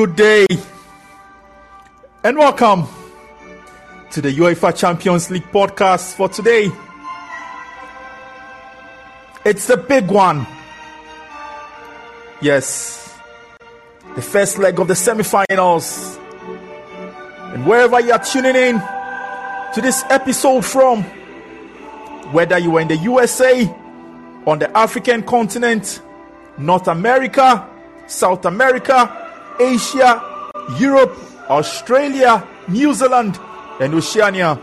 Good day and welcome to the UEFA Champions League podcast for today. It's the big one. Yes, the first leg of the semi finals. And wherever you are tuning in to this episode from, whether you are in the USA, on the African continent, North America, South America, Asia, Europe, Australia, New Zealand, and Oceania.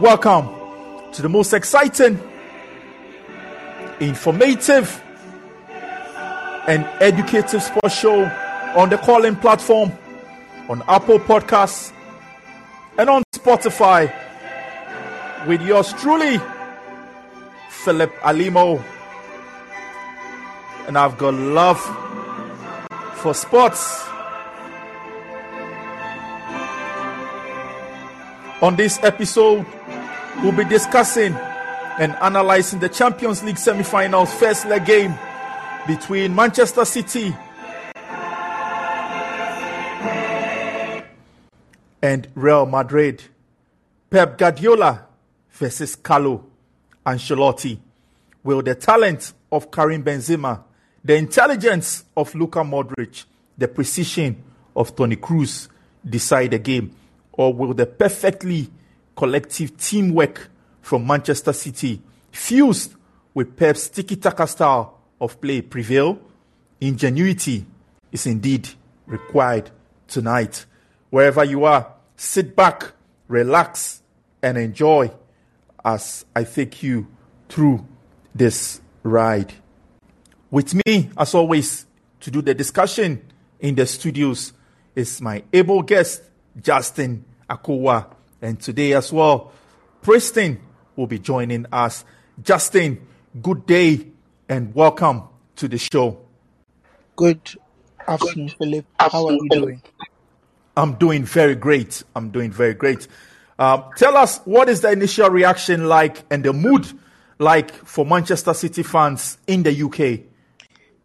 Welcome to the most exciting, informative, and educative sports show on the Callin platform, on Apple Podcasts, and on Spotify with yours truly, Philip Alimo. And I've got love for sports. On this episode, we'll be discussing and analyzing the Champions League semi finals first leg game between Manchester City and Real Madrid. Pep Guardiola versus Carlo Ancelotti. Will the talent of Karim Benzema, the intelligence of Luka Modric, the precision of Toni Kroos decide the game? Or will the perfectly collective teamwork from Manchester City, fused with Pep's tiki taka style of play, prevail? Ingenuity is indeed required tonight. Wherever you are, sit back, relax, and enjoy as I take you through this ride. With me, as always, to do the discussion in the studios is my able guest, Justin Akowa. And today as well, Preston will be joining us. Justin, good day and welcome to the show. Good afternoon, Philip. How are you doing? I'm doing very great. I'm doing very great. Uh, tell us what is the initial reaction like and the mood like for Manchester City fans in the UK?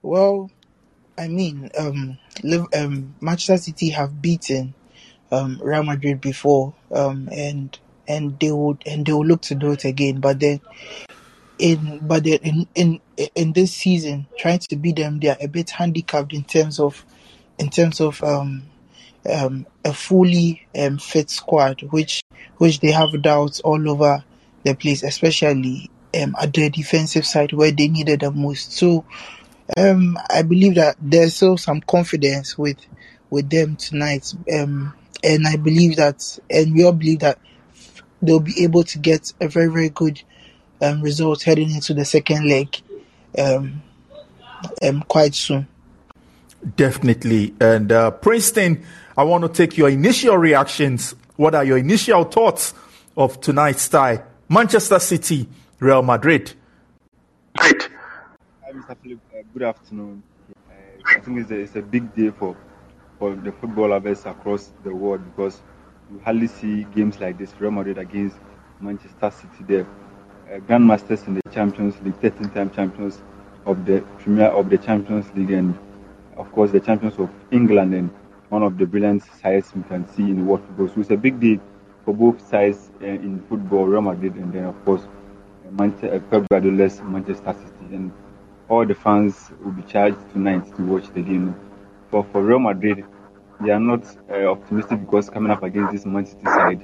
Well, I mean, um, um, Manchester City have beaten um, Real Madrid before, um, and and they would and they will look to do it again. But then, in but then in in in this season, trying to beat them, they are a bit handicapped in terms of in terms of um, um, a fully um, fit squad, which which they have doubts all over the place, especially um, at the defensive side where they needed the most. So um, I believe that there's still some confidence with with them tonight, um, and I believe that, and we all believe that they'll be able to get a very very good um, result heading into the second leg um, um, quite soon. Definitely, and uh, Princeton, I want to take your initial reactions. What are your initial thoughts of tonight's tie? Manchester City, Real Madrid. Great. Hi, Mr. Philip. Uh, good afternoon. Uh, I think it's a, it's a big day for, for the football lovers across the world because you hardly see games like this Real Madrid against Manchester City there. Uh, Grandmasters in the Champions League, 13 time champions of the Premier of the Champions League, and of course the champions of England, and one of the brilliant sides we can see in world football. So it's a big day for both sides uh, in football, Real Madrid, and then of course Manchester, Pep Guardiola's Manchester City, and all the fans will be charged tonight to watch the game. For for Real Madrid, they are not uh, optimistic because coming up against this Manchester side,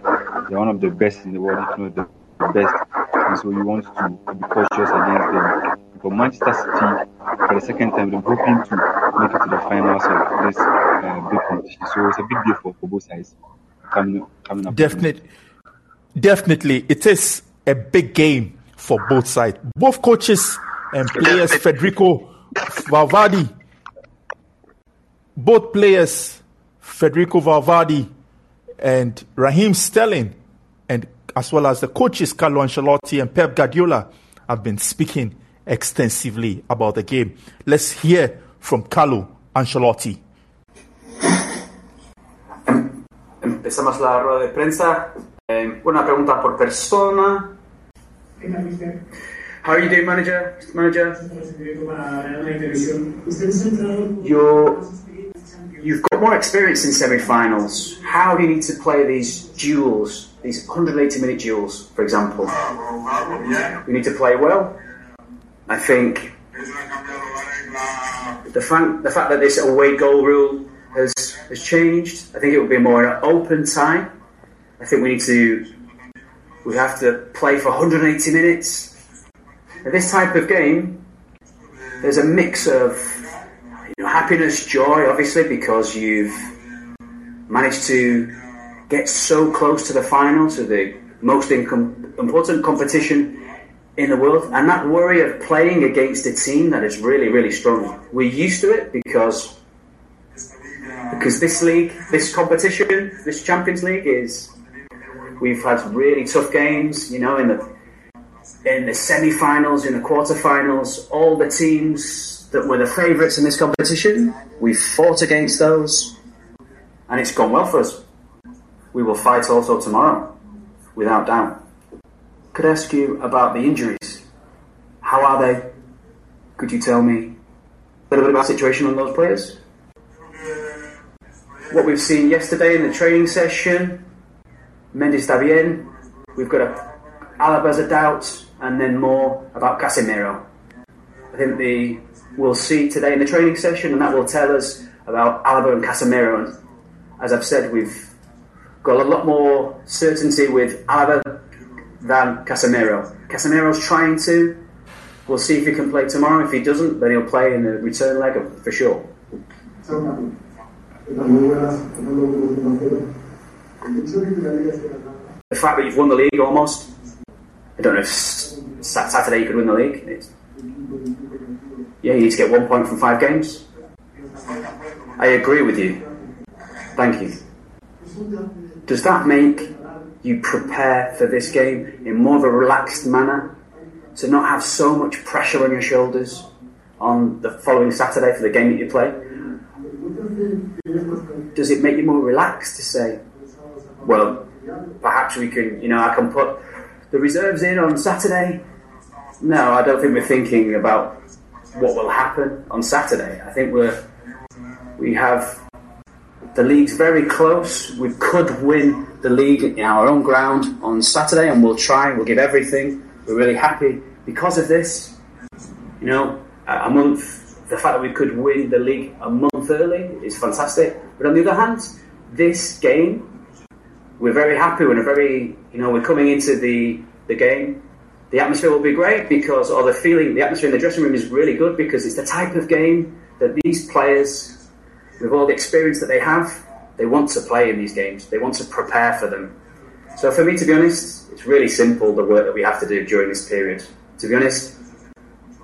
they are one of the best in the world, if not the best. And so you want to, to be cautious against them. For Manchester City, for the second time, they're hoping to make it to the finals of this uh, big competition. So it's a big deal for, for both sides coming coming up. Definitely, definitely, it is a big game for both sides. Both coaches and players, Federico Valverde, both players, Federico Valverde and Raheem Sterling, and as well as the coaches Carlo Ancelotti and Pep Guardiola, have been speaking extensively about the game. Let's hear from Carlo Ancelotti. Empezamos la rueda de prensa. Eh, una pregunta por persona. How are you doing, manager? Manager? You're, you've got more experience in semi-finals. How do you need to play these duels, these 180-minute duels, for example? You need to play well. I think the fact, the fact that this away goal rule has, has changed, I think it will be more an open tie. I think we need to we have to play for 180 minutes. This type of game, there's a mix of you know, happiness, joy, obviously, because you've managed to get so close to the final, to the most important competition in the world, and that worry of playing against a team that is really, really strong. We're used to it because because this league, this competition, this Champions League is. We've had really tough games, you know, in the in the semi-finals, in the quarter-finals. All the teams that were the favourites in this competition, we've fought against those, and it's gone well for us. We will fight also tomorrow, without doubt. Could I ask you about the injuries? How are they? Could you tell me a little bit about the situation on those players? What we've seen yesterday in the training session, Mendy bien. We've got a Alaba's a doubt, and then more about Casemiro. I think the we'll see today in the training session, and that will tell us about Alaba and Casemiro. And as I've said, we've got a lot more certainty with Alaba than Casemiro. Casemiro's trying to. We'll see if he can play tomorrow. If he doesn't, then he'll play in the return leg for sure. The fact that you've won the league almost, I don't know if Saturday you could win the league. It's, yeah, you need to get one point from five games. I agree with you. Thank you. Does that make you prepare for this game in more of a relaxed manner? To not have so much pressure on your shoulders on the following Saturday for the game that you play? Does it make you more relaxed to say, well, perhaps we can, you know, I can put the reserves in on Saturday? No, I don't think we're thinking about what will happen on Saturday. I think we're we have the league's very close. We could win the league in our own ground on Saturday, and we'll try. We'll give everything. We're really happy because of this. You know, a month. The fact that we could win the league a month early is fantastic. But on the other hand, this game, we're very happy. We're very, you know, we're coming into the the game. The atmosphere will be great because, or the feeling, the atmosphere in the dressing room is really good because it's the type of game that these players, with all the experience that they have, they want to play in these games. They want to prepare for them. So for me, to be honest, it's really simple the work that we have to do during this period. To be honest,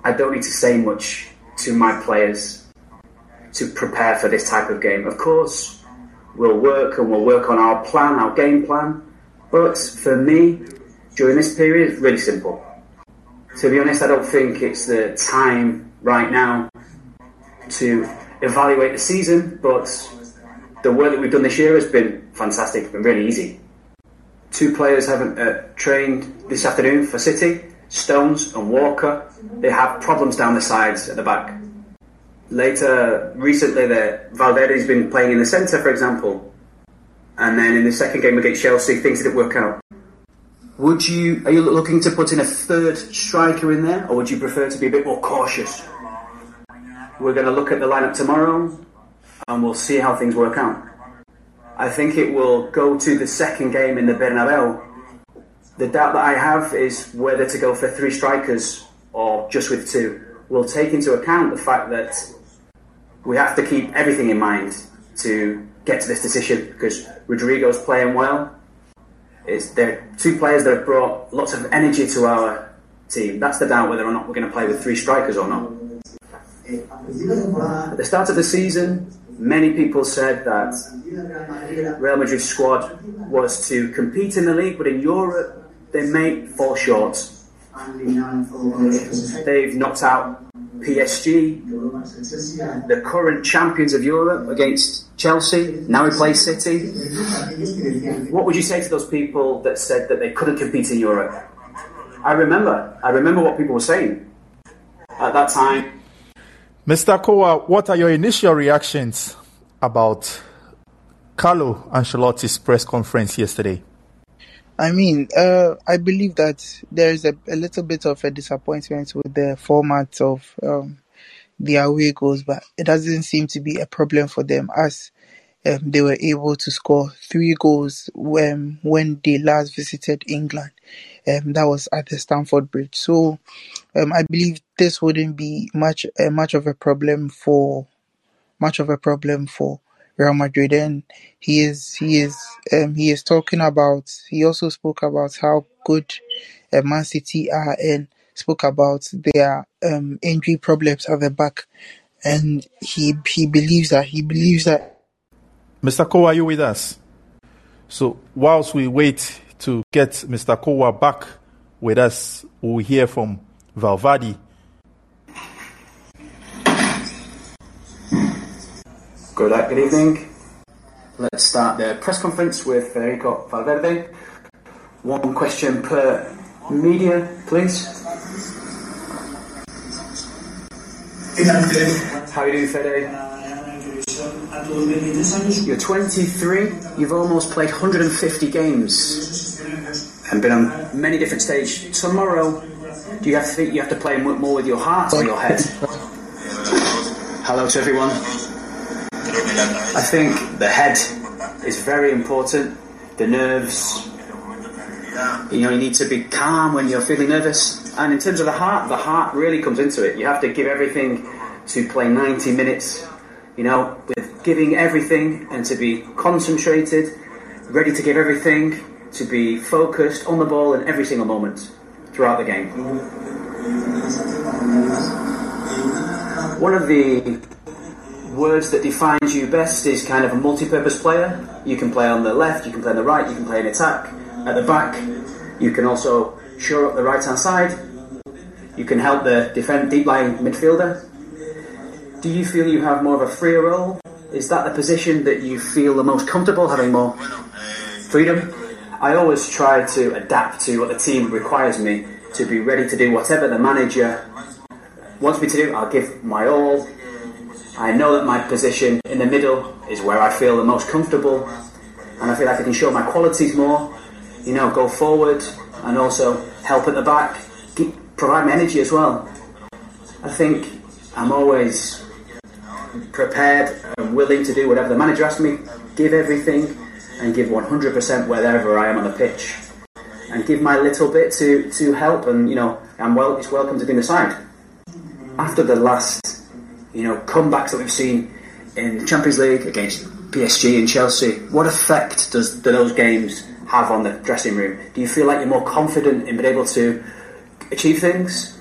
I don't need to say much to my players to prepare for this type of game. Of course, we'll work and we'll work on our plan, our game plan. But for me, during this period, really simple. To be honest, I don't think it's the time right now to evaluate the season, but the work that we've done this year has been fantastic, it's been really easy. Two players haven't uh, trained this afternoon for City, Stones and Walker. They have problems down the sides at the back. Later, recently, Valverde's been playing in the centre, for example, and then in the second game against Chelsea, things didn't work out. Would you are you looking to put in a third striker in there, or would you prefer to be a bit more cautious? We're going to look at the lineup tomorrow, and we'll see how things work out. I think it will go to the second game in the Bernabeu. The doubt that I have is whether to go for three strikers or just with two. We'll take into account the fact that we have to keep everything in mind to get to this decision because Rodrigo's playing well. It's, they're two players that have brought lots of energy to our team. That's the doubt whether or not we're going to play with three strikers or not. At the start of the season, many people said that Real Madrid's squad was to compete in the league, but in Europe they may fall short. They've knocked out PSG, the current champions of Europe, against Chelsea. Now we play City. What would you say to those people that said that they couldn't compete in Europe? I remember, I remember what people were saying at that time. Mr. Kowa, what are your initial reactions about Carlo Ancelotti's press conference yesterday? I mean, uh, I believe that there is a, a, little bit of a disappointment with the format of um, the away goals, but it doesn't seem to be a problem for them as um, they were able to score three goals when when they last visited England. Um, that was at the Stamford Bridge. So um, I believe this wouldn't be much uh, much of a problem for much of a problem for Real Madrid. And he is he is um, he is talking about. He also spoke about how good uh, Man City are and spoke about their um, injury problems at the back. And he he believes that he believes that. Mr. Kowa, are you with us? So whilst we wait to get Mr. Kowa back with us, we'll hear from Valverde. Good, good evening. Let's start the press conference with Federico Valverde. One question per media, please. How are you doing, Fede? You're 23. You've almost played 150 games and been on many different stages. Tomorrow, do you have to think you have to play more with your heart or your head? Hello to everyone. I think the head is very important. The nerves. You know, you need to be calm when you're feeling nervous. And in terms of the heart, the heart really comes into it. You have to give everything to play 90 minutes. You know, with giving everything and to be concentrated, ready to give everything, to be focused on the ball in every single moment throughout the game. One of the words that defines you best is kind of a multi-purpose player. You can play on the left, you can play on the right, you can play in attack, at the back. You can also shore up the right hand side. You can help the defend deep lying midfielder. Do you feel you have more of a freer role? Is that the position that you feel the most comfortable, having more freedom? I always try to adapt to what the team requires me to be ready to do whatever the manager wants me to do. I'll give my all I know that my position in the middle is where I feel the most comfortable, and I feel like I can show my qualities more. You know, go forward and also help at the back, keep, provide my energy as well. I think I'm always prepared and willing to do whatever the manager asks me, give everything, and give 100% wherever I am on the pitch, and give my little bit to, to help. And you know, I'm well. It's welcome to be in the side. After the last you know, comebacks that we've seen in the Champions League against PSG and Chelsea, what effect does do those games have on the dressing room? Do you feel like you're more confident in being able to achieve things?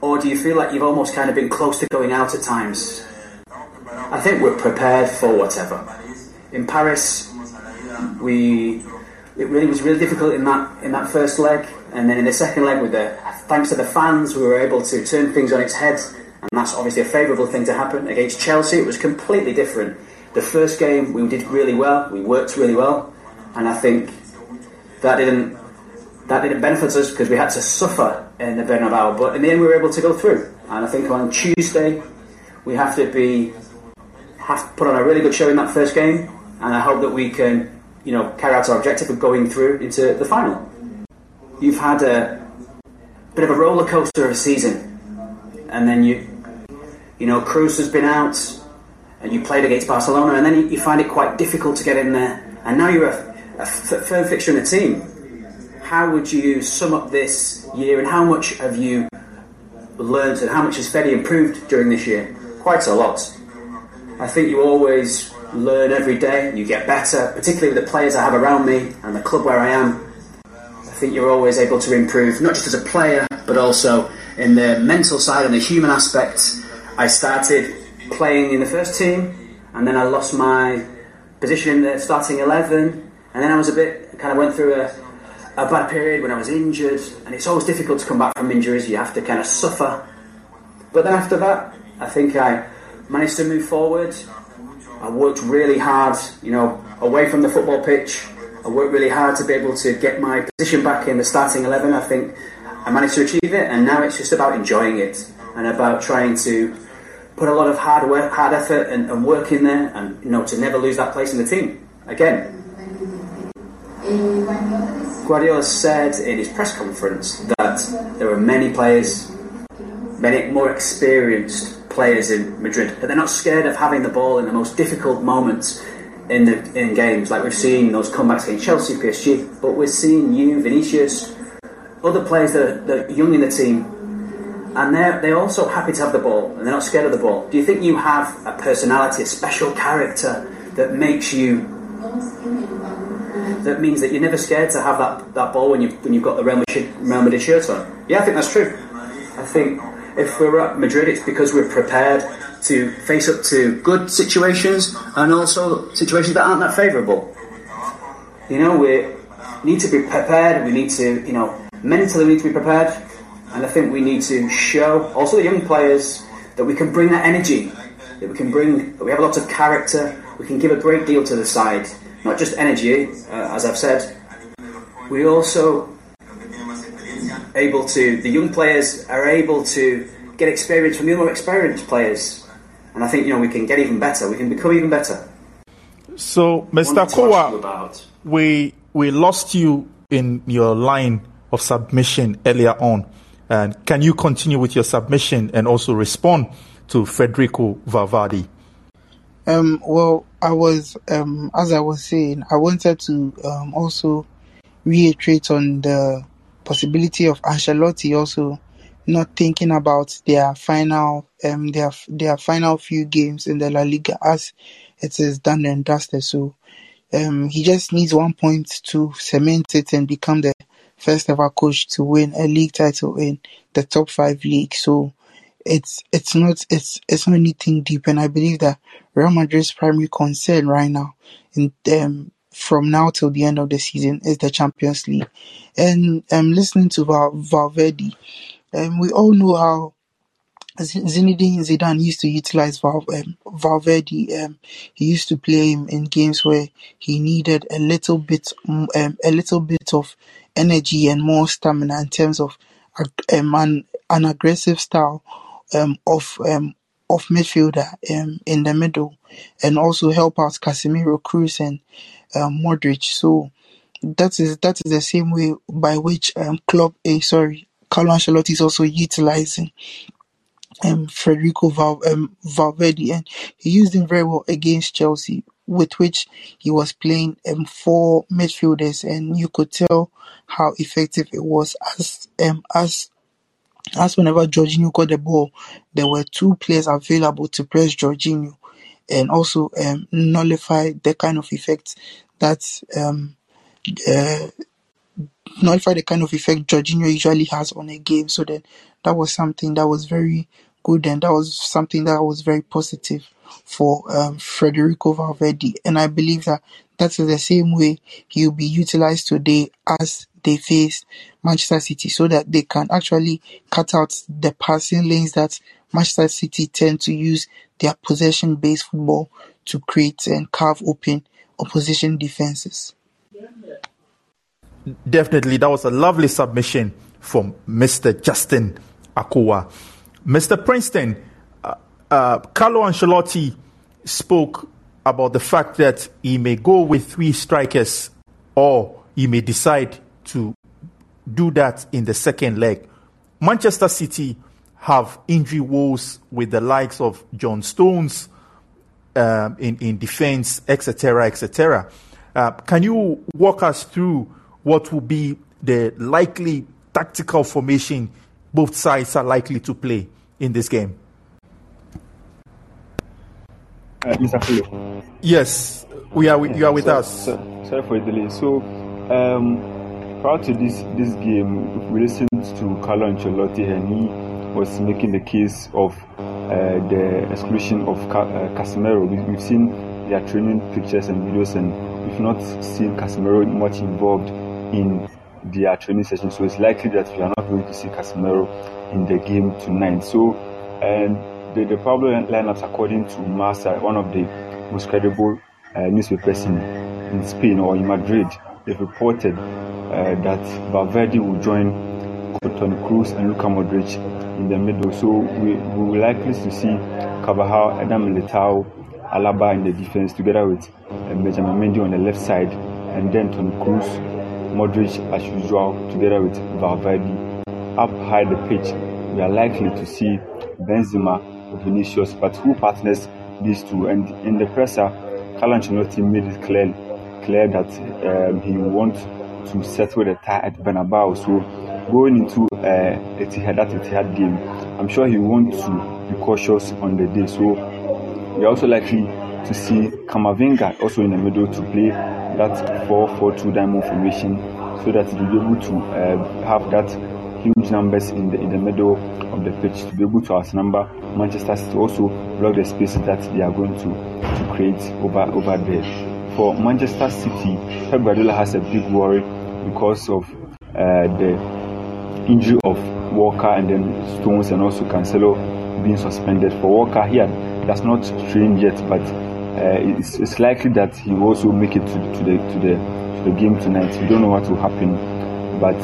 Or do you feel like you've almost kind of been close to going out at times? I think we're prepared for whatever. In Paris, we it really was really difficult in that in that first leg, and then in the second leg, with the thanks to the fans, we were able to turn things on its head and that's obviously a favourable thing to happen. Against Chelsea, it was completely different. The first game, we did really well, we worked really well, and I think that didn't that didn't benefit us because we had to suffer in the Bernabeu. But in the end, we were able to go through. And I think on Tuesday, we have to be have to put on a really good show in that first game, and I hope that we can, you know, carry out our objective of going through into the final. You've had a bit of a roller coaster of a season, and then you you know, Kroos has been out, and you played against Barcelona, and then you, find it quite difficult to get in there. And now you're a, firm fixture in the team. How would you sum up this year, and how much have you learned, and how much has Fede improved during this year? Quite a lot. I think you always learn every day, you get better, particularly with the players I have around me and the club where I am. I think you're always able to improve, not just as a player, but also in the mental side and the human aspect I started playing in the first team, and then I lost my position in the starting 11, and then I was a bit, kind of went through a, a bad period when I was injured, and it's always difficult to come back from injuries, you have to kind of suffer. But then after that, I think I managed to move forward. I worked really hard, you know, away from the football pitch. I worked really hard to be able to get my position back in the starting 11. I think I managed to achieve it. And now it's just about enjoying it and about trying to put a lot of hard work, hard effort, and, and work in there, and you know to never lose that place in the team again. Guardiola said in his press conference that there were many players, many more experienced players in Madrid, but they're not scared of having the ball in the most difficult moments in the in games. Like we've seen those comebacks against Chelsea, PSG, but we're seeing you, Vinicius, other players that are, that are young in the team, and they're they're also happy to have the ball and they're not scared of the ball. Do you think you have a personality, a special character that makes you that means that you're never scared to have that, that ball when you when you've got the Real Madrid, Real Madrid shirt on. Yeah, I think that's true. I think if we're at Madrid, it's because we're prepared to face up to good situations and also situations that aren't that favourable. You know, we need to be prepared. We need to, you know, mentally we need to be prepared, and I think we need to show also the young players that we can bring that energy, that we can bring, that we have a lot of character. We can give a great deal to the side not just energy, uh, as I've said. We also able to the young players are able to get experience from the more experienced players, and I think you know we can get even better. We can become even better. So, Mr. Kowa, we we lost you in your line of submission earlier on, and can you continue with your submission and also respond to Federico Valverde? Um, well, I was, um, as I was saying, I wanted to um, also reiterate on the possibility of Ancelotti also not thinking about their final, um, their their final few games in the La Liga as it is done and dusted. So, um, he just needs one point to cement it and become the first ever coach to win a league title in the top five league. So, it's it's not it's it's not anything deep, and I believe that Real Madrid's primary concern right now, in um, from now till the end of the season, is the Champions League. And um, listening to Val- Valverde, um, we all know how Zinedine Zidane used to utilize Val- um, Valverde. Um, he used to play him in games where he needed a little bit, um, a little bit of energy and more stamina in terms of um, an, an aggressive style um, of um, of midfielder in the middle, and also help out Casemiro, Kroos and Modric. So that is that is the same way by which um, club A sorry Carlo Ancelotti is also utilizing um, Federico Val, um, Valverde, and he used him very well against Chelsea, with which he was playing um, four midfielders, and you could tell how effective it was as um, as as whenever Jorginho got the ball, there were two players available to press Jorginho and also um, nullify the kind of effect that um, uh, nullify the kind of effect Jorginho usually has on a game. So then that was something that was very good and that was something that was very positive for um, Federico Valverde. And I believe that that is the same way he'll be utilized today as they face Manchester City so that they can actually cut out the passing lanes that Manchester City tend to use their possession based football to create and carve open opposition defenses. Definitely, that was a lovely submission from Mr. Justin Akua. Mr. Princeton, uh, Carlo Ancelotti spoke about the fact that he may go with three strikers or he may decide to do that in the second leg. Manchester City have injury woes with the likes of John Stones um, in, in defense, etc., etc. Uh, can you walk us through what will be the likely tactical formation both sides are likely to play in this game? Uh, Mr. Philip. Yes, we are. With, you are with us. So, sorry for the delay. So, um, prior to this this game, we listened to Carlo Ancelotti, and he was making the case of uh, the exclusion of Ca- uh, Casemiro. We, we've seen their training pictures and videos, and we've not seen Casemiro much involved in their training session. So it's likely that we are not going to see Casemiro in the game tonight. So, and the, the probable lineups, according to Marca, one of the most credible uh, newspapers in, in Spain or in Madrid, they've reported uh, that Valverde will join Toni Kroos and Luka Modric in the middle. So we, we will likely to see Carvajal, Eder Militao, Alaba in the defense together with uh, Benjamin Mendy on the left side, and then Toni Kroos, Modric as usual together with Valverde. Up high the pitch, we are likely to see Benzema, Vinicius, but who partners these two? And in the presser, Carlo Ancelotti made it clear, clear that um, he wants to settle the tie at Bernabeu. So going into uh, Etihad, that Etihad game, I'm sure he wants to be cautious on the day. So we're also likely to see Kamavinga also in the middle to play that 4-4-2 diamond formation so that he'll be able to uh, have that huge numbers in the in the middle of the pitch to be able to outnumber Manchester City also block the spaces that they are going to to create over over there. For Manchester City, Pep Guardiola has a big worry because of uh, the injury of Walker and then Stones and also Cancelo being suspended. For Walker, he does not train yet, but uh, it's, it's, likely that he will also make it to, to the to the to the game tonight. We don't know what will happen, but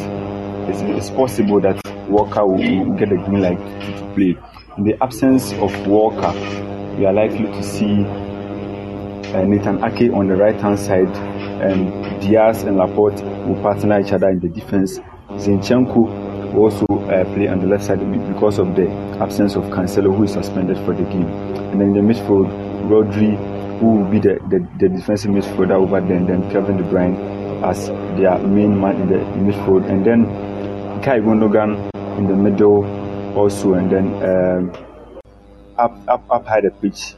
it's, it's possible that Walker will, will get a green light to, to, play. In the absence of Walker, we are likely to see uh, Nathan Ake on the right hand side, and Dias and Laporte will partner each other in the defense. Zinchenko will also uh, play on the left side because of the absence of Cancelo, who is suspended for the game. And then in the midfield, Rodri, who will be the, the, the defensive midfielder over there, and then Kevin De Bruyne as their main man in the midfield. And then Kai Gundogan in the middle also, and then um, up, up, up high the pitch.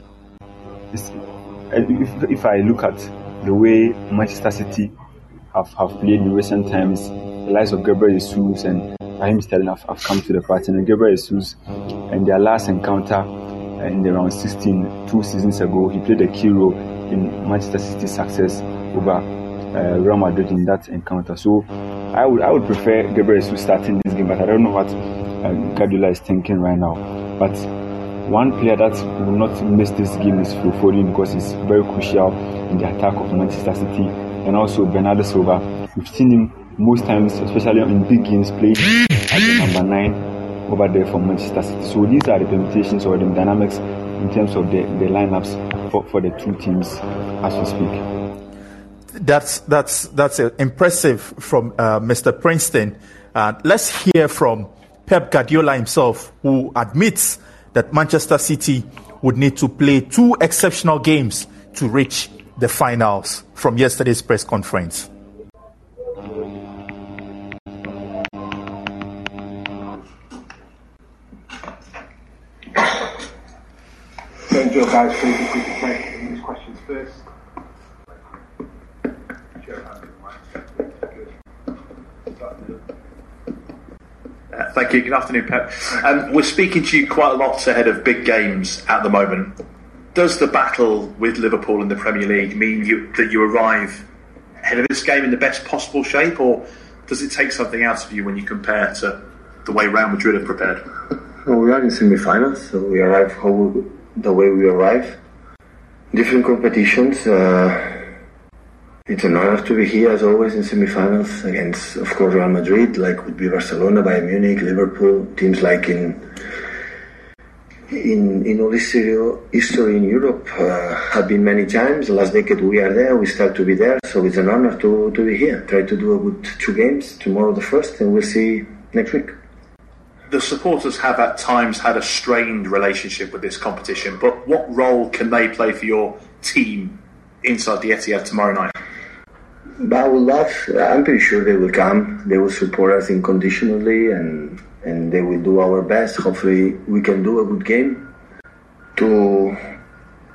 If, if I look at the way Manchester City have, have played in recent times, the likes of Gabriel Jesus and Raheem Sterling have, have come to the party. And Gabriel Jesus, and their last encounter in the round 16, two seasons ago, he played a key role in Manchester City's success over uh, Real Madrid in that encounter. So I would I would prefer Gabriel Jesus starting this game, but I don't know what uh, Guardiola is thinking right now. But one player that will not miss this game is Phil because he's very crucial in the attack of Manchester City, and also Bernardo Silva. We've seen him most times, especially in big games, play as number nine over there for Manchester City. So these are the permutations or the dynamics in terms of the, the lineups for, for the two teams as we speak that's that's that's impressive from uh, Mr. Princeton. Uh, let's hear from Pep Guardiola himself, who admits that Manchester City would need to play two exceptional games to reach the finals. From yesterday's press conference. Thank you, guys. Uh, thank you. Good afternoon, Pep. Um, we're speaking to you quite a lot ahead of big games at the moment. Does the battle with Liverpool in the Premier League mean you, that you arrive ahead of this game in the best possible shape, or does it take something out of you when you compare to the way Real Madrid have prepared? Well, we are in semi-finals, so we arrive how, the way we arrive. Different competitions. Uh, it's an honor to be here as always in semi-finals against, of course, Real Madrid, like would be Barcelona, Bayern Munich, Liverpool, teams like in in in all history, in Europe uh, have been many times. The last decade we are there, we start to be there, so it's an honor to, to be here. Try to do a good two games tomorrow, the first, and we'll see next week. The supporters have at times had a strained relationship with this competition, but what role can they play for your team inside the Etihad tomorrow night? I would love. I'm pretty sure they will come. They will support us unconditionally, and and they will do our best. Hopefully, we can do a good game to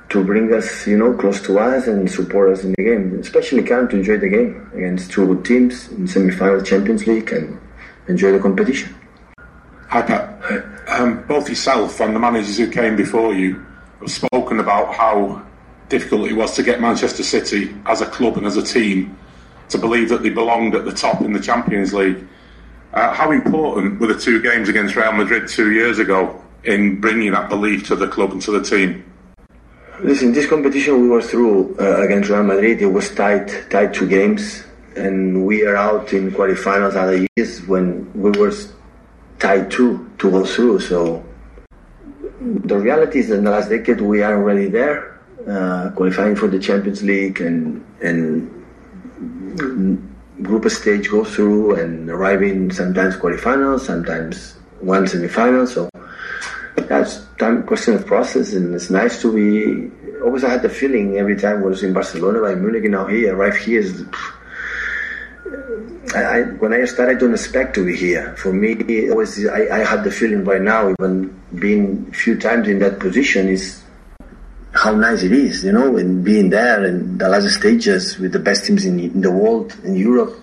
to bring us, you know, close to us and support us in the game. Especially come to enjoy the game against two good teams in semi-final Champions League and enjoy the competition. Hi Pat. Um, both yourself and the managers who came before you have spoken about how difficult it was to get Manchester City as a club and as a team to believe that they belonged at the top in the Champions League. Uh, how important were the two games against Real Madrid two years ago in bringing that belief to the club and to the team? Listen, this competition we were through uh, against Real Madrid, it was tight, tight two games, and we are out in quarterfinals other years when we were tied two to go through. So the reality is in the last decade we are already there, uh, qualifying for the Champions League and and group stage go through and arriving sometimes quarterfinals, sometimes one semi-final. So that's time question of process, and it's nice to be. Always, I had the feeling every time I was in Barcelona, Bayern Munich, and now here, arrive here is. I, when I started, I don't expect to be here. For me, always I, I had the feeling by now, even being a few times in that position, is how nice it is, you know, and being there in the last stages with the best teams in, in the world, in Europe.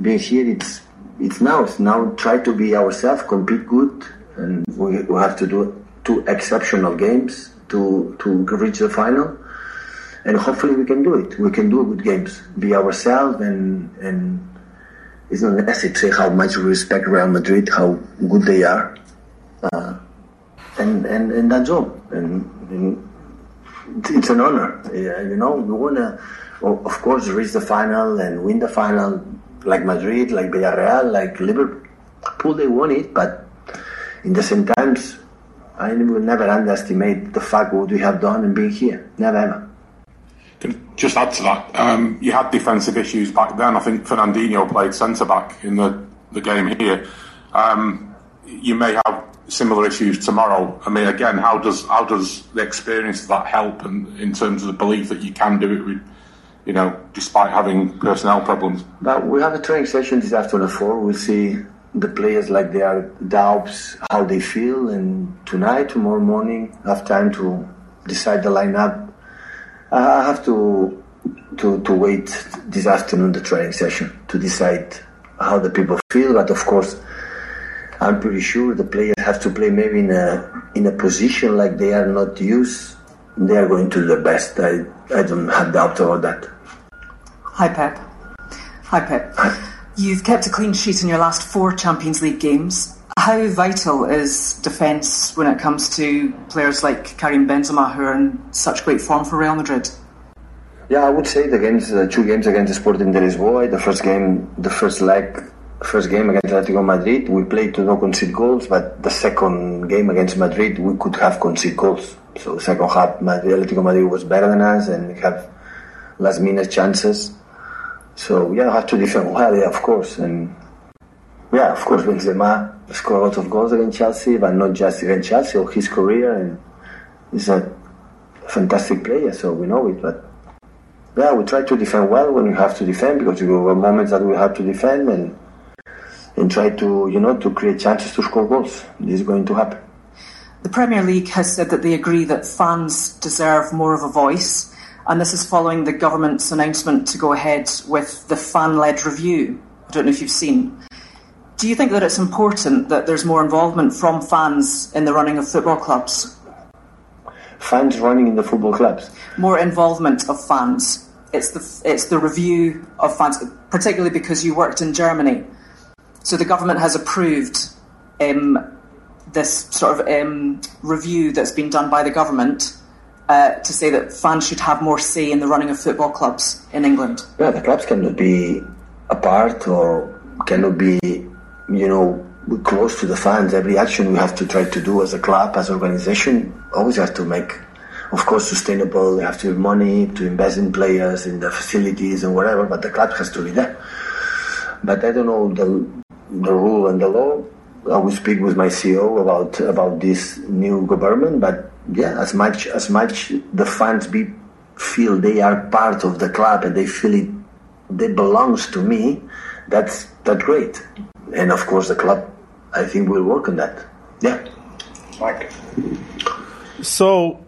Being here, it's it's now. It's now try to be ourselves, compete good, and we, we have to do two exceptional games to to reach the final, and hopefully we can do it. We can do good games, be ourselves, and and it's not necessary to say how much we respect Real Madrid, how good they are, uh, and and and that's all. And, and it's an honor, you know. We wanna, of course, reach the final and win the final, like Madrid, like Villarreal, like Liverpool. They won it, but in the same times, I will never underestimate the fact what we have done and being here. Never ever. Can just add to that, um, you had defensive issues back then. I think Fernandinho played centre back in the, the game here. Um, you may have similar issues tomorrow. I mean, again, how does how does the experience of that help, and in terms of the belief that you can do it with, you know, despite having personnel problems? But we have a training session this afternoon at four. We'll see the players like their doubts, how they feel, and tonight, tomorrow morning, have time to decide the lineup. I have to to to wait this afternoon the training session to decide how the people feel. But of course, I'm pretty sure the players have to play maybe in a in a position like they are not used. They are going to do their best. I I don't have doubt about that. Hi Pep. Hi Pep. You've kept a clean sheet in your last four Champions League games. How vital is defence when it comes to players like Karim Benzema, who are in such great form for Real Madrid? Yeah, I would say the games, the two games against Sporting de Lisboa, the first game, the first leg, first game against Atletico Madrid, we played to not concede goals, but the second game against Madrid, we could have conceded goals. So second half, Madrid, Atletico Madrid was better than us, and we have last minute chances. So yeah, I have to defend well, yeah, of course, and yeah, of course, Benzema scored a lot of goals against Chelsea, but not just against Chelsea or his career, and he's a fantastic player, so we know it. But yeah, we try to defend well when we have to defend because there were moments that we have to defend and and try to you know to create chances to score goals. This is going to happen. The Premier League has said that they agree that fans deserve more of a voice, and this is following the government's announcement to go ahead with the fan-led review. I don't know if you've seen. Do you think that it's important that there's more involvement from fans in the running of football clubs? Fans running in the football clubs. More involvement of fans. It's the it's the review of fans, particularly because you worked in Germany. So the government has approved um, this sort of um, review that's been done by the government uh, to say that fans should have more say in the running of football clubs in England. Yeah, the clubs cannot be apart or cannot be, you know, close to the fans. Every action we have to try to do as a club, as an organization, always have to make, of course, sustainable. We have to have money to invest in players, in the facilities and whatever, but the club has to be there. But I don't know the the rule and the law. I will speak with my CEO about about this new government. But yeah, as much as much the fans be feel they are part of the club and they feel it, they belongs to me. That's that's great. And of course, the club, I think, will work on that. Yeah, Mike. So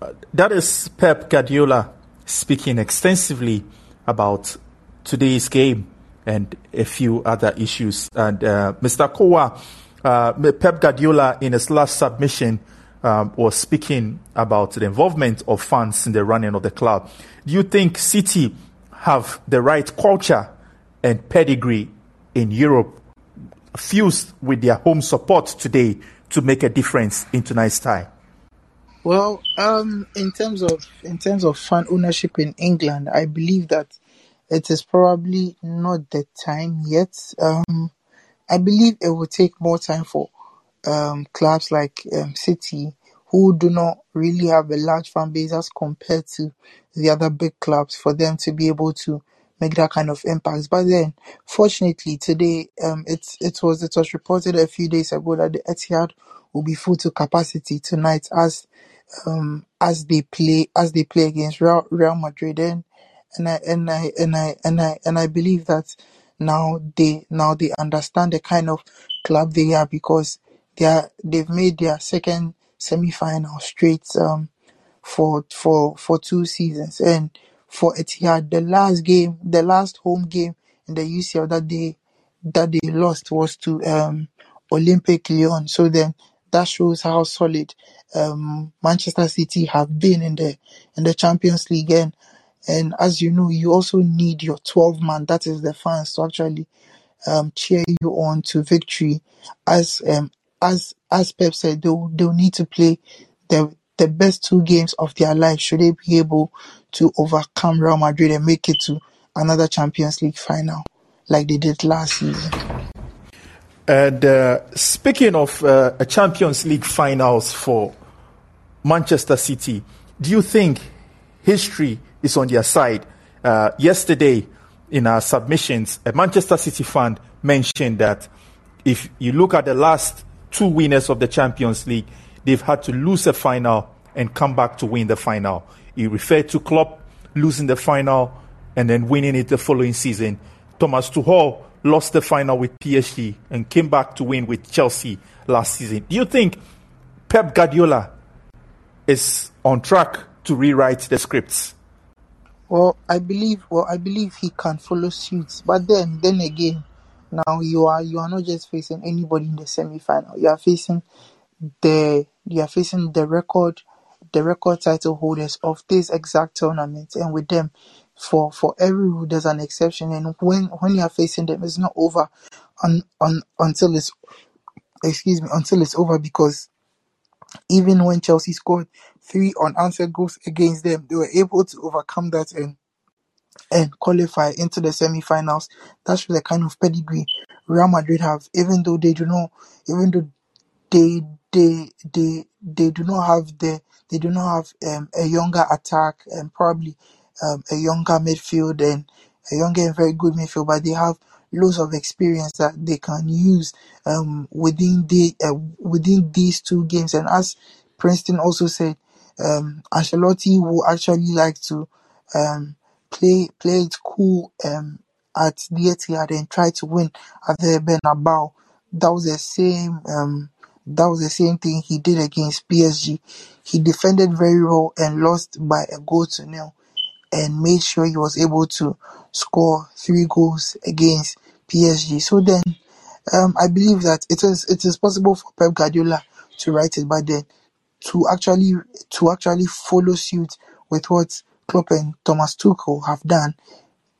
uh, that is Pep Guardiola speaking extensively about today's game and a few other issues. And uh, Mr. Kowa, uh, Pep Guardiola, in his last submission, um, was speaking about the involvement of fans in the running of the club. Do you think City have the right culture and pedigree in Europe, fused with their home support today, to make a difference in tonight's tie? Well, um, in terms of in terms of fan ownership in England, I believe that it is probably not the time yet. Um, I believe it will take more time for um, clubs like um, City, who do not really have a large fan base as compared to the other big clubs, for them to be able to make that kind of impact. But then, fortunately, today um, it's it was it was reported a few days ago that the Etihad will be full to capacity tonight as um as they play as they play against Real, Real Madrid and and I and I and I and I and I believe that now they now they understand the kind of club they are because they are they've made their second semi final straight um for for for two seasons. And for Etihad the last game the last home game in the UCL that they that they lost was to um Olympique Lyon. So then that shows how solid um Manchester City have been in the in the Champions League. And and as you know you also need your 12 man that is the fans to actually um cheer you on to victory as um as as Pep said they'll they'll need to play the the best two games of their life should they be able to overcome Real Madrid and make it to another Champions League final like they did last season. And uh, speaking of uh, a Champions League finals for Manchester City, do you think history is on their side? Uh, yesterday, in our submissions, a Manchester City fan mentioned that if you look at the last two winners of the Champions League, they've had to lose a final and come back to win the final. He referred to Klopp losing the final and then winning it the following season. Thomas Tuchel lost the final with PSG and came back to win with Chelsea last season. Do you think Pep Guardiola is on track to rewrite the scripts? Well, I believe well I believe he can follow suit, but then then again, now you are you are not just facing anybody in the semi final. You are facing the you are facing the record the record title holders of this exact tournament. And with them for for every rule there's an exception. And when when you are facing them it's not over un, un, until it's excuse me until it's over. Because even when Chelsea scored three unanswered goals against them they were able to overcome that and and qualify into the semi-finals. That's the kind of pedigree Real Madrid have, even though they do not, even though they they they they do not have the they do not have um, a younger attack and probably um, a younger midfield and a younger and very good midfield, but they have loads of experience that they can use um, within the uh, within these two games. And as Princeton also said, um, Ancelotti will actually like to um, play play it cool um, at the Etihad and try to win at the Bernabeu. That was the same. Um, that was the same thing he did against PSG. He defended very well and lost by a goal to nil, and made sure he was able to score three goals against PSG. So then, um, I believe that it is it is possible for Pep Guardiola to write it, but then to actually to actually follow suit with what Klopp and Thomas Tuchel have done,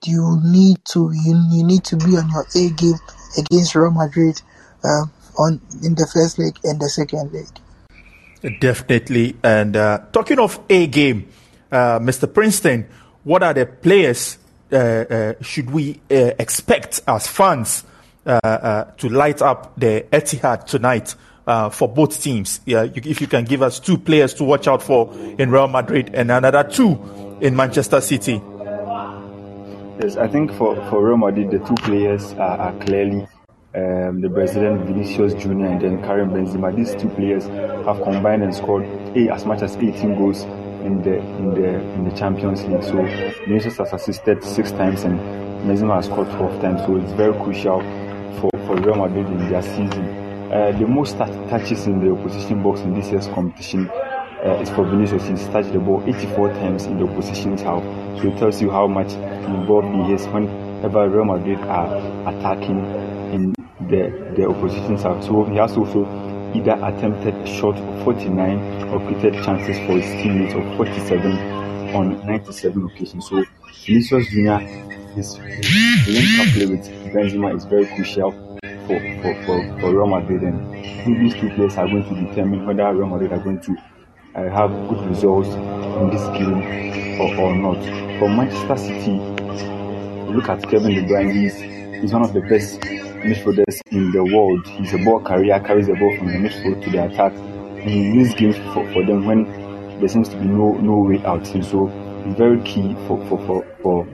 you need to you, you need to be on your A game against Real Madrid uh, on in the first leg and the second leg. Definitely. And uh, talking of A game, uh, Mr. Princeton, what are the players uh, uh, should we uh, expect as fans to light up the Etihad tonight uh, for both teams? Yeah, you, if you can give us two players to watch out for in Real Madrid and another two in Manchester City. Yes, I think for, for Real Madrid, the two players are, are clearly um, the Brazilian Vinicius Junior and then Karim Benzema. These two players have combined and scored a, as much as 18 goals in the in the in the Champions League. So Vinicius has assisted six times and Benzema has scored 12 times. So it's very crucial for, for Real Madrid in their season. Uh, the most touches in the opposition box in this year's competition uh, is for Vinicius. He's touched the ball 84 times in the opposition's half. So it tells you how much involved he is whenever Real Madrid are attacking in the, the opposition's half. So he has also either attempted a shot of 49 or created chances for his teammates of 47 on 97 occasions. So Vinicius Junior, his link up play with Benzema is very crucial for, for, for, for Real Madrid. And these two players are going to determine whether Real Madrid are going to uh, have good results in this game or, or not. For Manchester City, look at Kevin De Bruyne. He's, he's one of the best midfielders in the world. He's a ball carrier, carries the ball from the midfield to the attack, and he wins games for, for them when there seems to be no no way out. And so very key for, for, for, for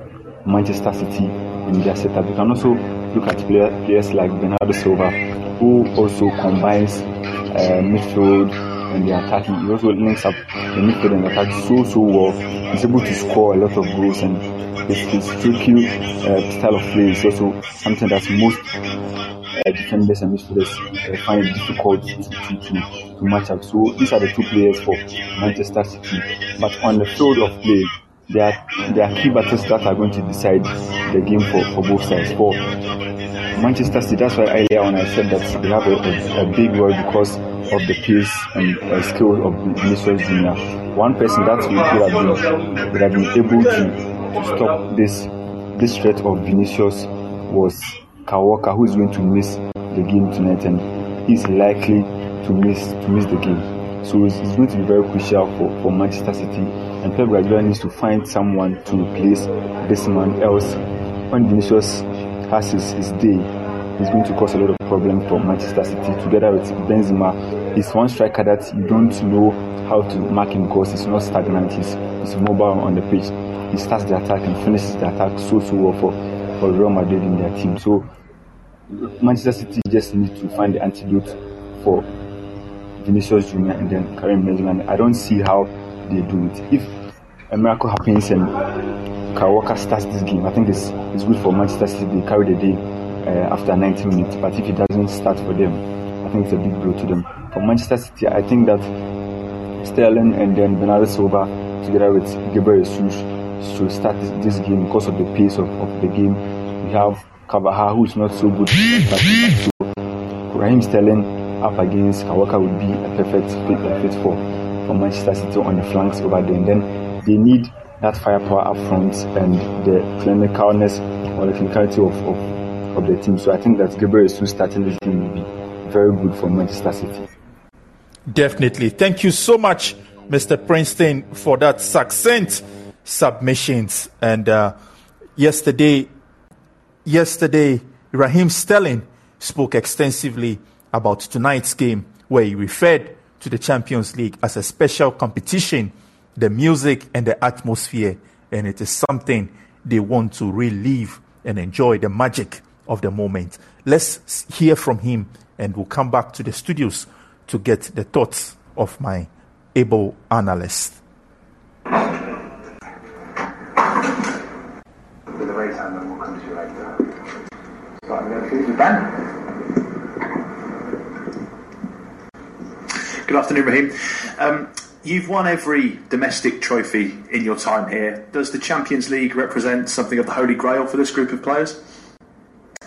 Manchester City in their setup. You can also look at player, players like Bernardo Silva, who also combines uh, midfield and the attacking. He also links up the midfield and attack so so well. He's able to score a lot of goals and his, his tricky uh, style of play is also something that most uh, defenders and midfielders uh, find difficult to, to, to match up. So these are the two players for Manchester City. But on the field of play, there are, there are key battles that are going to decide the game for, for both sides. For Manchester City, that's why earlier on I said that they have a, a, a big role because of the pace and uh, skill of Vinicius Junior. One person that would have been would have been able to, to stop this this threat of Vinicius was Walker, who is going to miss the game tonight, and is likely to miss to miss the game. So it's, it's going to be very crucial for, for Manchester City, and Pep Guardiola needs to find someone to replace this man. Else, when Vinicius has his, his day, he's going to cause a lot of problems for Manchester City. Together with Benzema, he's one striker that you don't know how to mark him because he's not stagnant. He's, he's mobile on the pitch. He starts the attack and finishes the attack so so well for, for Real Madrid in their team. So Manchester City just need to find the antidote for Vinicius Junior and then Karim Benzema. I don't see how they do it. If a miracle happens and Walker starts this game, I think it's it's good for Manchester City. They carry the day uh, after 90 minutes. But if it doesn't start for them, I think it's a big blow to them. For Manchester City, I think that Sterling and then Bernardo Silva together with Gabriel Jesus should start this, this, game because of the pace of, of the game. We have Carvajal, who is not so good. so Raheem Sterling up against Walker would be a perfect fit, fit for, for Manchester City on the flanks over there. And then they need that firepower up front and the clinicalness or the clinicality of, of, of the team. So I think that Gabriel Jesus starting this game will be very good for Manchester City. Definitely. Thank you so much, Mr. Princeton, for that succinct submissions. And uh, yesterday, yesterday, Raheem Sterling spoke extensively about tonight's game, where he referred to the Champions League as a special competition, the music and the atmosphere, and it is something they want to relive and enjoy the magic of the moment. Let's hear from him, and we'll come back to the studios to get the thoughts of my able analyst. We'll come to you later. I'm going to. Good afternoon, Raheem. Um, you've won every domestic trophy in your time here. Does the Champions League represent something of the holy grail for this group of players?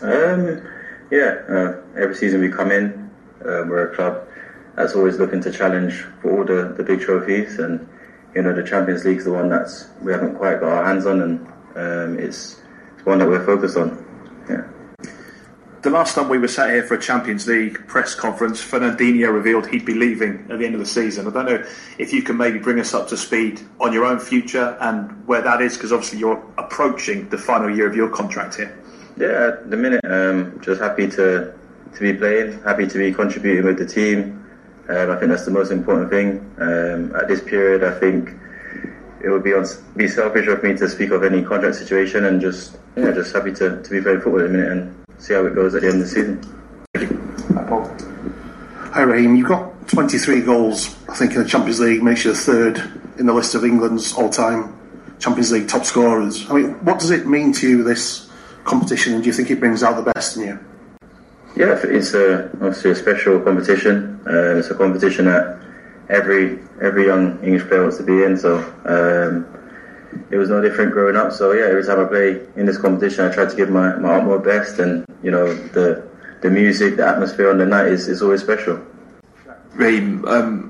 Um, yeah, uh, every season we come in, uh, we're a club that's always looking to challenge for all the, the big trophies, and you know the Champions League's the one that's we haven't quite got our hands on, and um, it's, it's one that we're focused on. The last time we were sat here for a Champions League press conference, Fernandinho revealed he'd be leaving at the end of the season. I don't know if you can maybe bring us up to speed on your own future and where that is, because obviously you're approaching the final year of your contract here. Yeah, at the minute, um, just happy to to be playing, happy to be contributing with the team. Um, I think that's the most important thing. Um, at this period, I think it would be on, be selfish of me to speak of any contract situation, and just yeah, just happy to, to be playing football at the minute and see how it goes at the end of the season. Hi Paul. Hi Raheem, you've got 23 goals, I think, in the Champions League, makes you the third in the list of England's all-time Champions League top scorers. I mean, what does it mean to you this competition, and do you think it brings out the best in you? Yeah, it's a, obviously a special competition. Uh, it's a competition that every every young English player wants to be in. So um, it was no different growing up. So yeah, every time I play in this competition, I try to give my, my utmost best. And you know, the the music, the atmosphere on the night is, is always special. Raheem, um,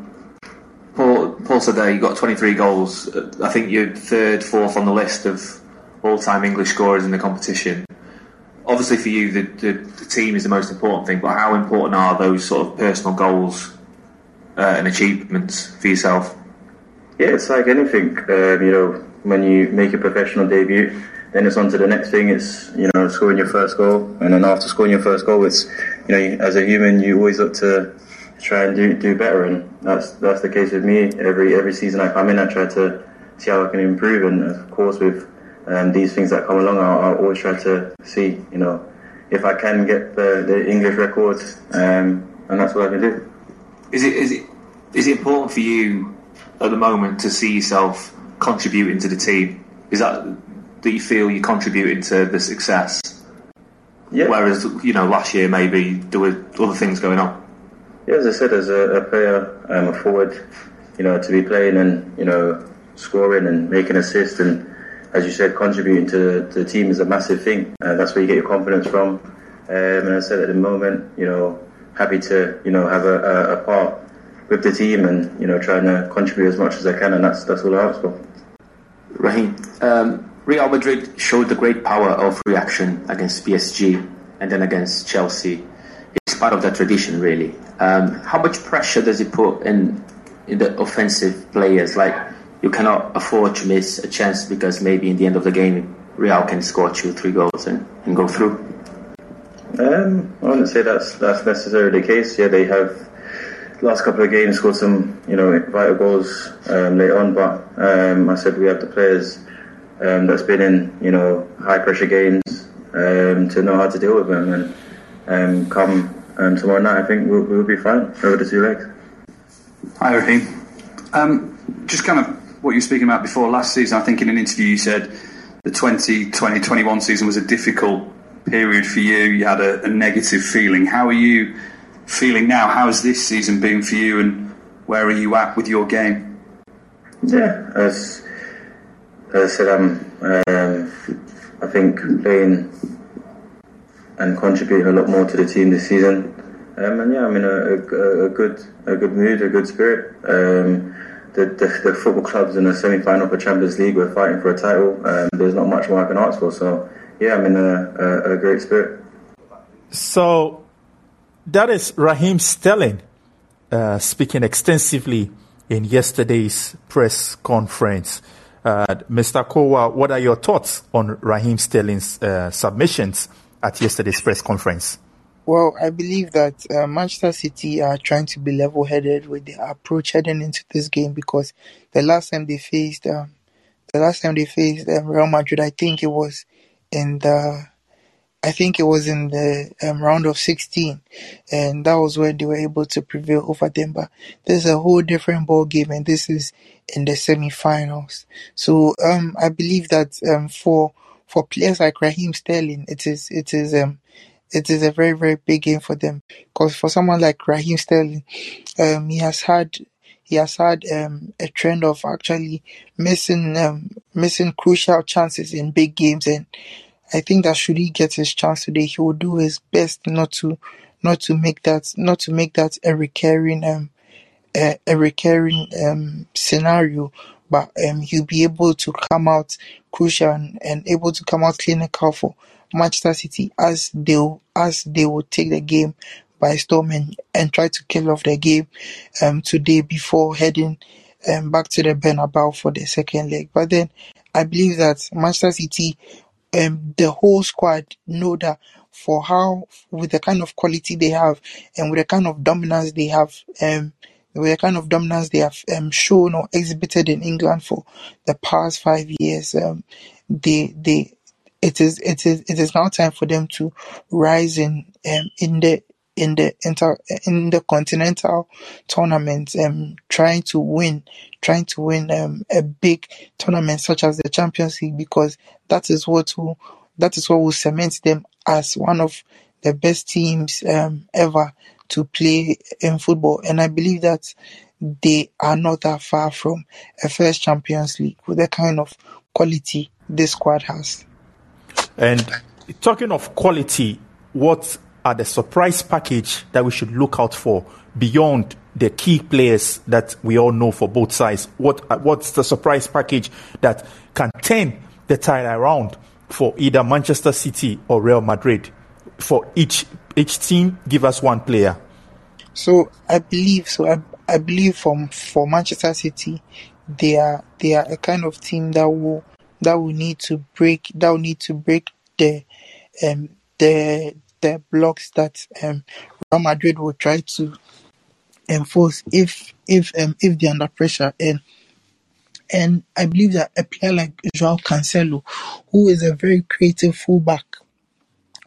Paul, Paul said there you got 23 goals. I think you're third, fourth on the list of all-time English scorers in the competition obviously for you the, the, the, team is the most important thing, but how important are those sort of personal goals uh, and achievements for yourself? Yeah, it's like anything. Um, you know, when you make a professional debut, then it's on to the next thing. It's you know scoring your first goal, and then after scoring your first goal, it's you know as a human you always look to try and do do better, and that's that's the case with me. Every every season I come in, I try to see how I can improve, and of course with um, these things that come along, I'll, I'll, always try to see you know if I can get the, the English records, um, and that's what I can do. Is it is it is it important for you at the moment to see yourself contributing to the team? Is that that you feel you're contributing to the success? Yeah. Whereas you know last year maybe there were other things going on. Yeah, as I said, as a, a player, um, a forward, you know, to be playing and you know scoring and making assists and as you said, contributing to, to the team is a massive thing. Uh, that's where you get your confidence from. Um, and as I said at the moment, you know, happy to you know have a, a, a part with the team and you know trying to contribute as much as I can, and that's that's all I ask for. Raheem, um, Real Madrid showed the great power of reaction against PSG and then against Chelsea. It's part of the tradition, really. Um, how much pressure does it put in in the offensive players? Like you cannot afford to miss a chance because maybe in the end of the game Real can score two, three goals and, and go through. Um, I wouldn't say that's that's necessarily the case. Yeah, they have last couple of games scored some, you know, vital goals um, later on. But um, I said we have the players um, that's been in, you know, high pressure games um, to know how to deal with them. And um, come um, tomorrow night, I think we'll, we'll be fine over the two legs. Hi, Raheem. Just kind of what you were speaking about before last season. I think in an interview you said the 2020-21 season was a difficult period for you. You had a, a negative feeling. How are you? Feeling now? How has this season been for you, and where are you at with your game? Yeah, as, as I said, I'm. Um, I think playing and contributing a lot more to the team this season. Um, and yeah, I'm in a, a, a, good a good mood, a good spirit. Um, the, the, the, football clubs in the semi-final for Champions League, we're fighting for a title. Um, there's not much more I can ask for. So yeah, I'm in a, a great spirit. So that is Raheem Sterling uh, speaking extensively in yesterday's press conference. Uh, Mr. Kowa, what are your thoughts on Raheem Sterling's uh, submissions at yesterday's press conference? Well, I believe that uh, Manchester City are trying to be level-headed with their approach heading into this game because the last time they faced, um, the last time they faced um, Real Madrid, I think it was in the I think it was in the um, round of 16, and that was when they were able to prevail over them. But this is a whole different ball game, and this is in the semi-finals. So um, I believe that um, for for players like Raheem Sterling, it is it is um it is a very very big game for them because for someone like Raheem Sterling, um, he has had he has had um, a trend of actually missing um, missing crucial chances in big games and I think that should he get his chance today, he will do his best not to not to make that not to make that a recurring um a, a recurring um scenario, but um he'll be able to come out crucial and, and able to come out clinical for Manchester City as they as they will take the game by storm and, and try to kill off the game um today before heading um back to the Bernabeu for the second leg. But then I believe that Manchester City um, the whole squad know that for how with the kind of quality they have and with the kind of dominance they have um with the kind of dominance they have um, shown or exhibited in England for the past five years um they they it is it is it is now time for them to rise in um in the in the inter in the continental tournament um trying to win trying to win um, a big tournament such as the Champions League because that is what will that is what will cement them as one of the best teams um, ever to play in football and I believe that they are not that far from a first Champions League with the kind of quality this squad has. And talking of quality, what are the surprise package that we should look out for beyond the key players that we all know for both sides? What uh, what's the surprise package that can turn the tide around for either Manchester City or Real Madrid? For each each team, give us one player. So I believe so. I, I believe from for Manchester City, they are they are a kind of team that will that will need to break that will need to break the um the the blocks that um Real Madrid will try to enforce if if um if they're under pressure and and I believe that a player like Joao Cancelo, who is a very creative fullback,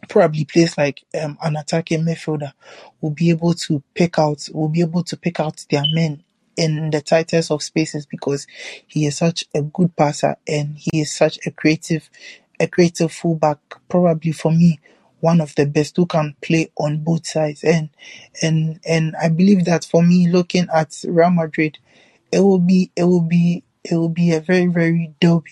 probably plays like um, an attacking midfielder, will be able to pick out will be able to pick out their men in the tightest of spaces because he is such a good passer and he is such a creative a creative fullback. Probably for me, one of the best who can play on both sides. And and and I believe that for me, looking at Real Madrid, it will be it will be it will be a very very there'll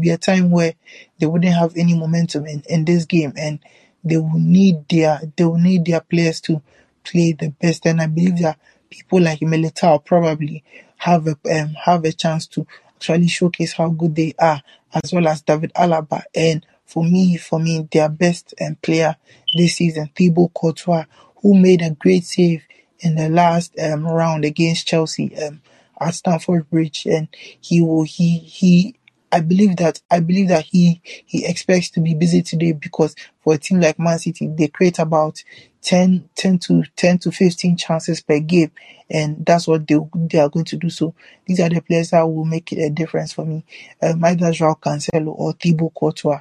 be a time where they wouldn't have any momentum in, in this game. And they will need their they will need their players to play the best. And I believe that people like Militao probably have a um, have a chance to actually showcase how good they are as well as David Alaba. And for me for me their best um, player this season Thibaut Courtois who made a great save in the last um, round against Chelsea um, at Stamford Bridge, and he will he he. I believe that I believe that he he expects to be busy today because for a team like Man City, they create about 10, 10 to ten to fifteen chances per game, and that's what they they are going to do. So these are the players that will make a difference for me. Um, either Joao Cancelo or Thibaut Courtois.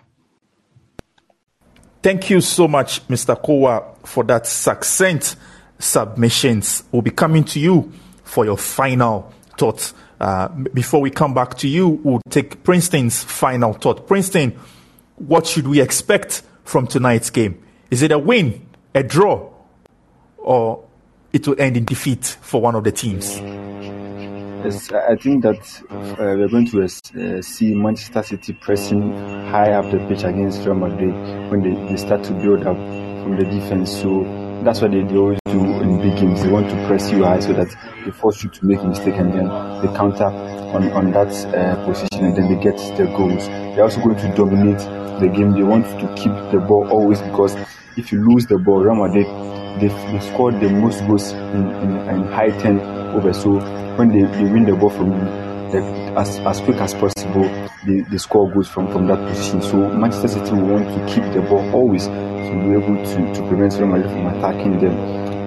Thank you so much, Mr. Kowa, for that succinct submissions. We'll be coming to you for your final thought. Uh, before we come back to you, we'll take Princeton's final thought. Princeton, what should we expect from tonight's game? Is it a win, a draw, or it will end in defeat for one of the teams? Yes, I think that uh, we're going to uh, see Manchester City pressing high up the pitch against Real Madrid when they, they start to build up from the defense. So that's what they, they always do in big games. They want to press you high so that they force you to make a mistake and then they counter on, on that uh, position and then they get their goals. They're also going to dominate the game. They want to keep the ball always because if you lose the ball, Real Madrid, they, they scored the most goals in, in, in high turnover. So when they, they win the ball from you, as, as quick as possible, they, they score goals from, from that position. So Manchester City will want to keep the ball always to be able to, to prevent Real Madrid from attacking them.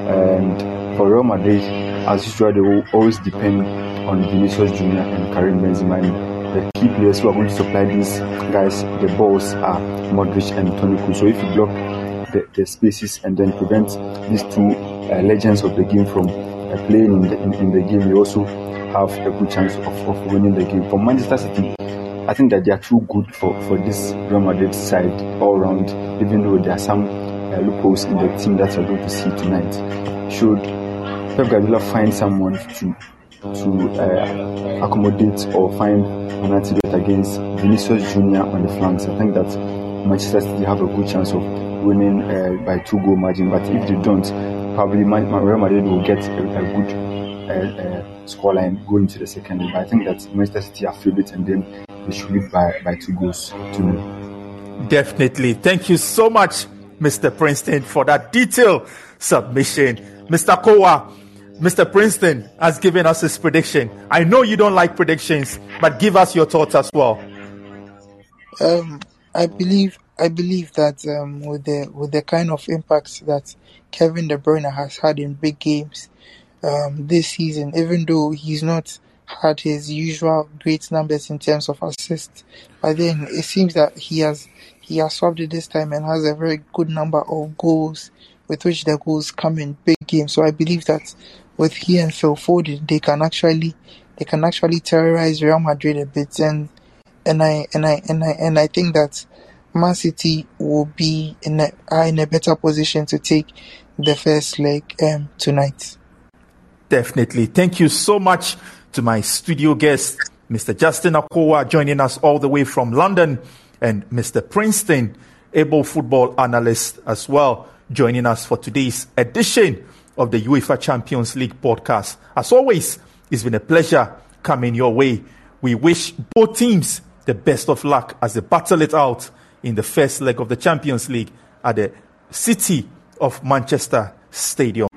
And for Real Madrid, as usual, they will always depend on Vinicius Junior and Karim Benzema. The key players who are going to supply these guys the balls are Modric and Toni Kroos. So if you block the, the spaces and then prevent these two uh, legends of the game from uh, playing in the, in, in, the game, you also have a good chance of, of winning the game. For Manchester City, I think that they are too good for, for this Real Madrid side all round, even though there are some uh, loopholes in the team that we're going to see tonight. Should Pep Guardiola find someone to to uh, accommodate or find an antidote against Vinicius Junior on the flanks, I think that Manchester City have a good chance of winning uh, by two goal margin. But if they don't, probably my Real Madrid will get a, a good uh, uh, scoreline going to the second. But I think that Manchester City are favourites and then they should lead by, by two goals to nil. Definitely. Thank you so much, Mr. Princeton, for that detailed submission. Mr. Kowa, Mr. Princeton has given us his prediction. I know you don't like predictions, but give us your thoughts as well. Um, I believe I believe that um, with the with the kind of impacts that Kevin De Bruyne has had in big games um, this season, even though he's not had his usual great numbers in terms of assists, but then it seems that he has he has swapped it this time and has a very good number of goals with which the goals come in big games. So I believe that with he and Phil Foden, they can actually they can actually terrorize Real Madrid a bit, and and I and I and I and I think that Man City will be in a better position to take the first leg um, tonight. Definitely. Thank you so much to my studio guest, Mr. Justin Akowa, joining us all the way from London, and Mr. Princeton, able football analyst as well, joining us for today's edition of the UEFA Champions League podcast. As always, it's been a pleasure coming your way. We wish both teams the best of luck as they battle it out in the first leg of the Champions League at the City of Manchester Stadium.